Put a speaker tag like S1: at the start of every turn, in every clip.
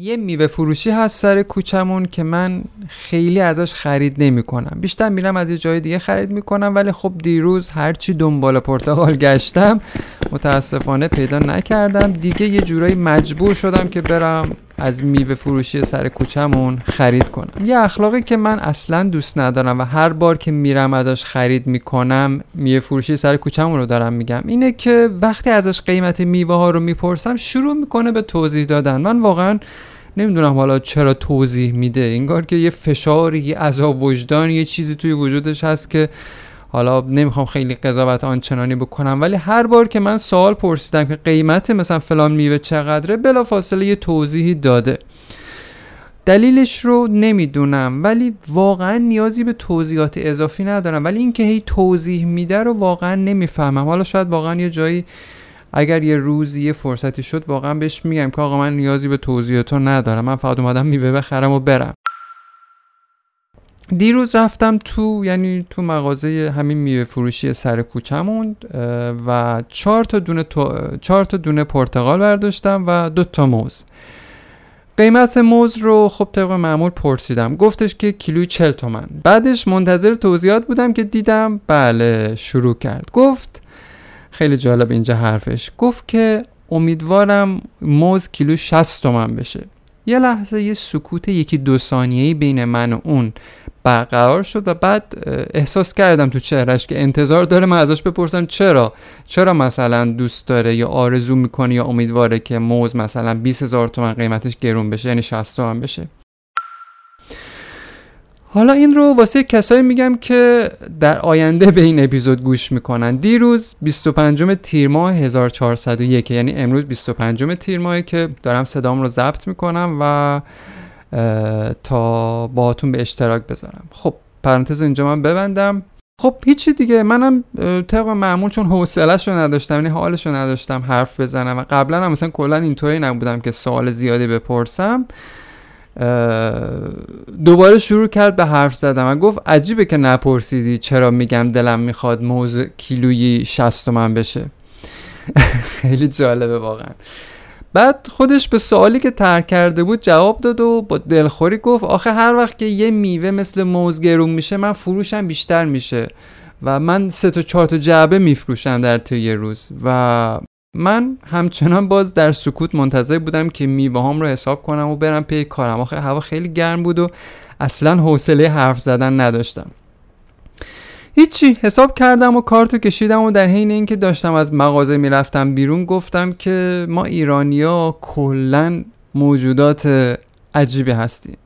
S1: یه میوه فروشی هست سر کوچمون که من خیلی ازش خرید نمی کنم بیشتر میرم از یه جای دیگه خرید می‌کنم ولی خب دیروز هرچی دنبال پرتقال گشتم متاسفانه پیدا نکردم. دیگه یه جورایی مجبور شدم که برم از میوه فروشی سر کوچمون خرید کنم. یه اخلاقی که من اصلا دوست ندارم و هر بار که میرم ازش خرید می‌کنم میوه فروشی سر کوچمون رو دارم میگم. اینه که وقتی ازش قیمت میوه ها رو می‌پرسم شروع می‌کنه به توضیح دادن. من واقعا نمی‌دونم حالا چرا توضیح میده. انگار که یه فشاری یه عذاب وجدان یه چیزی توی وجودش هست که حالا نمی‌خوام خیلی قضاوت آنچنانی بکنم ولی هر بار که من سوال پرسیدم که قیمت مثلا فلان میوه چقدره بلا فاصله یه توضیحی داده. دلیلش رو نمی‌دونم ولی واقعا نیازی به توضیحات اضافی ندارم. ولی اینکه هی توضیح میده رو واقعا نمی‌فهمم. حالا شاید واقعا یه جایی اگر یه روزی یه فرصتی شد واقعا بهش میگم که آقا من نیازی به توضیحات ندارم. من فقط اومدم میوه بخرم و برم. دیروز رفتم تو یعنی تو مغازه همین میوه فروشی سر کوچمون و چهار تا دونه چهار تا دونه پرتقال برداشتم و دو تا موز. قیمت موز رو خب طبق معمول پرسیدم. گفتش که کیلوی 40 تومن. بعدش منتظر توضیحات بودم که دیدم. بله شروع کرد. گفت خیلی جالب اینجا حرفش. گفت که امیدوارم موز کیلو 60 تومن بشه. یه لحظه یه سکوت یکی دو ثانیه‌ای بین من و اون برقرار شد و بعد احساس کردم تو چهرش که انتظار داره من ازش بپرسم چرا؟ چرا مثلا دوست داره یا آرزو می‌کنه یا امیدواره که موز مثلا 20 هزار تومن قیمتش گرون بشه یعنی 60 تومن بشه؟ حالا این رو واسه کسایی میگم که در آینده به این اپیزود گوش می‌کنن. دیروز 25 تیر ماه 1401 یعنی امروز 25 تیر ماهی که دارم صدام رو ضبط می‌کنم و تا باهاتون به اشتراک بذارم. خب پرانتز اینجا من ببندم. خب هیچی دیگه. منم طبق معمول چون حوصله‌اش رو نداشتم یعنی حالش رو نداشتم حرف بزنم و قبلا هم مثلا کلا اینطوری نبودم که سوال زیادی بپرسم. دوباره شروع کرد به حرف زدن و گفت عجیبه که نپرسیدی چرا میگم دلم می‌خواد موز کیلویی 60 من بشه. خیلی جالبه واقعا. بعد خودش به سوالی که ترک کرده بود جواب داد و با دلخوری گفت آخه هر وقت که یه میوه مثل موز گرون میشه من فروشم بیشتر میشه و من سه تا چهار تا جعبه میفروشم در طی روز و من همچنان باز در سکوت منتظر بودم که میوه هم رو حساب کنم و برم پی کارم. آخه هوا خیلی گرم بود و اصلا حوصله حرف زدن نداشتم. هیچی حساب کردم و کارتو کشیدم و در حین اینکه داشتم از مغازه می‌رفتم بیرون گفتم که ما ایرانیا کلا موجودات عجیبی هستیم.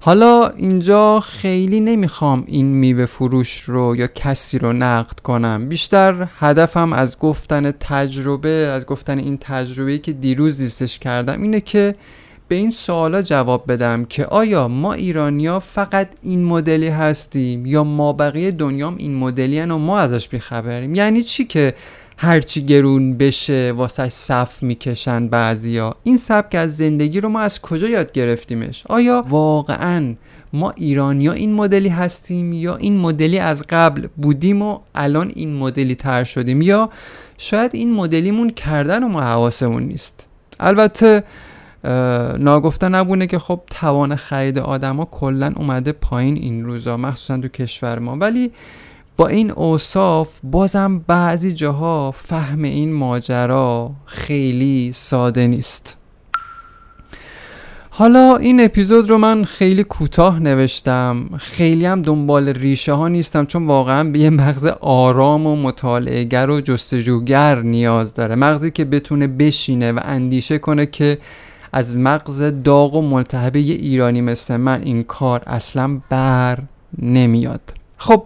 S1: حالا اینجا خیلی نمی‌خوام این میوه فروش رو یا کسی رو نقد کنم. بیشتر هدفم از گفتن تجربه از گفتن این تجربه که دیروز دیستش کردم اینه که به این سوالا جواب بدم که آیا ما ایرانیا فقط این مدلی هستیم یا ما بقیه دنیام این مدلی و ما ازش بیخبریم؟ یعنی چی که هرچی گرون بشه واسه صف می‌کشن بعضیا؟ این سبک از زندگی رو ما از کجا یاد گرفتیمش؟ آیا واقعا ما ایرانیا این مدلی هستیم یا این مدلی از قبل بودیم و الان این مدلی تر شدیم؟ یا شاید این مدلیمون کردن و ما حواسمون نیست؟ البته ناگفته نبونه که خب توان خرید آدما کلا اومده پایین این روزا مخصوصا تو کشور ما. ولی با این اوصاف بازم بعضی جاها فهم این ماجرا خیلی ساده نیست. حالا این اپیزود رو من خیلی کوتاه نوشتم. خیلی هم دنبال ریشه ها نیستم چون واقعا به یه مغز آرام و مطالعهگر و جستجوگر نیاز داره. مغزی که بتونه بشینه و اندیشه کنه که از مغز داغ و ملتهبه یه ایرانی مثل من این کار اصلا بر نمیاد. خب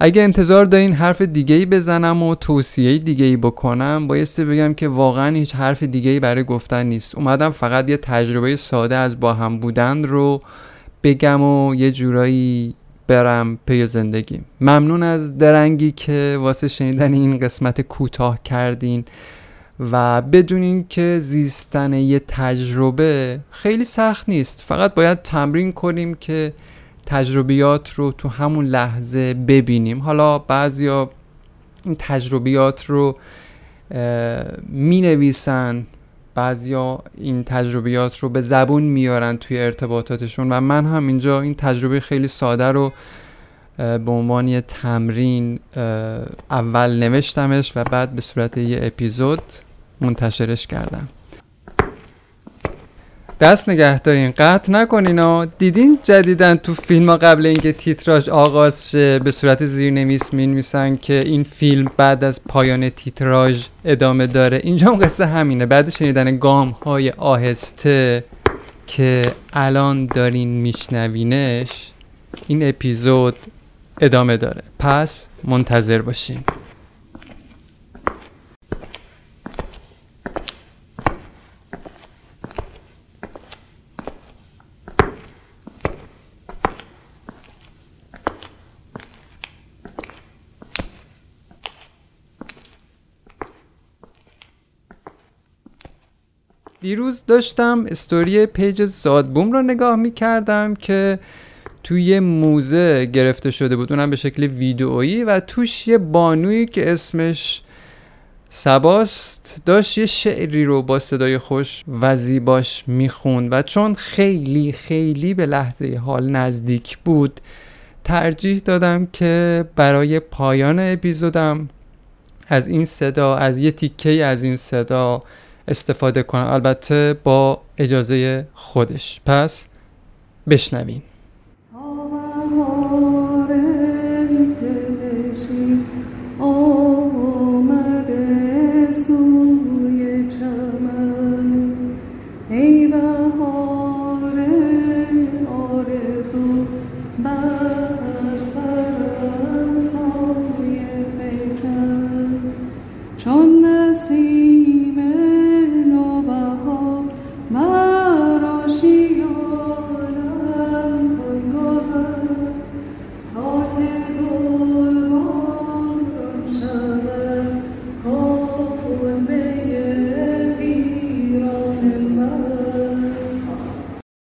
S1: اگه انتظار دارین حرف دیگه ای بزنم و توصیه دیگه ای بکنم بایستی بگم که واقعا هیچ حرف دیگه ای برای گفتن نیست. اومدم فقط یه تجربه ساده از با هم بودن رو بگم و یه جورایی برم پی زندگی. ممنون از درنگی که واسه شنیدن این قسمت کوتاه کردین. و بدونین که زیستن یه تجربه خیلی سخت نیست. فقط باید تمرین کنیم که تجربیات رو تو همون لحظه ببینیم. حالا بعضیا این تجربیات رو می نویسن بعضیا این تجربیات رو به زبون میارن توی ارتباطاتشون و من هم اینجا این تجربه خیلی ساده رو به عنوان یه تمرین اول نوشتمش و بعد به صورت یه اپیزود منتشرش کردم. دست نگه دارین قطع نکنین دیدین جدیدن تو فیلم ها قبل اینکه تیتراژ آغاز شه به صورت زیرنویس می‌نویسن که این فیلم بعد از پایان تیتراژ ادامه داره. اینجا هم قصه همینه. بعد شنیدن گام های آهسته که الان دارین میشنوینش این اپیزود ادامه داره. پس منتظر باشین. دیروز داشتم استوری پیج زادبوم رو نگاه می کردم که توی موزه گرفته شده بود. اونم به شکل ویدئویی و توش یه بانویی که اسمش سباست داشت یه شعری رو با صدای خوش و زیباش می‌خوند و چون خیلی خیلی به لحظه حال نزدیک بود ترجیح دادم که برای پایان اپیزودم از این صدا از یه تیکه از این صدا استفاده کنم. البته با اجازه خودش. پس بشنویم. چون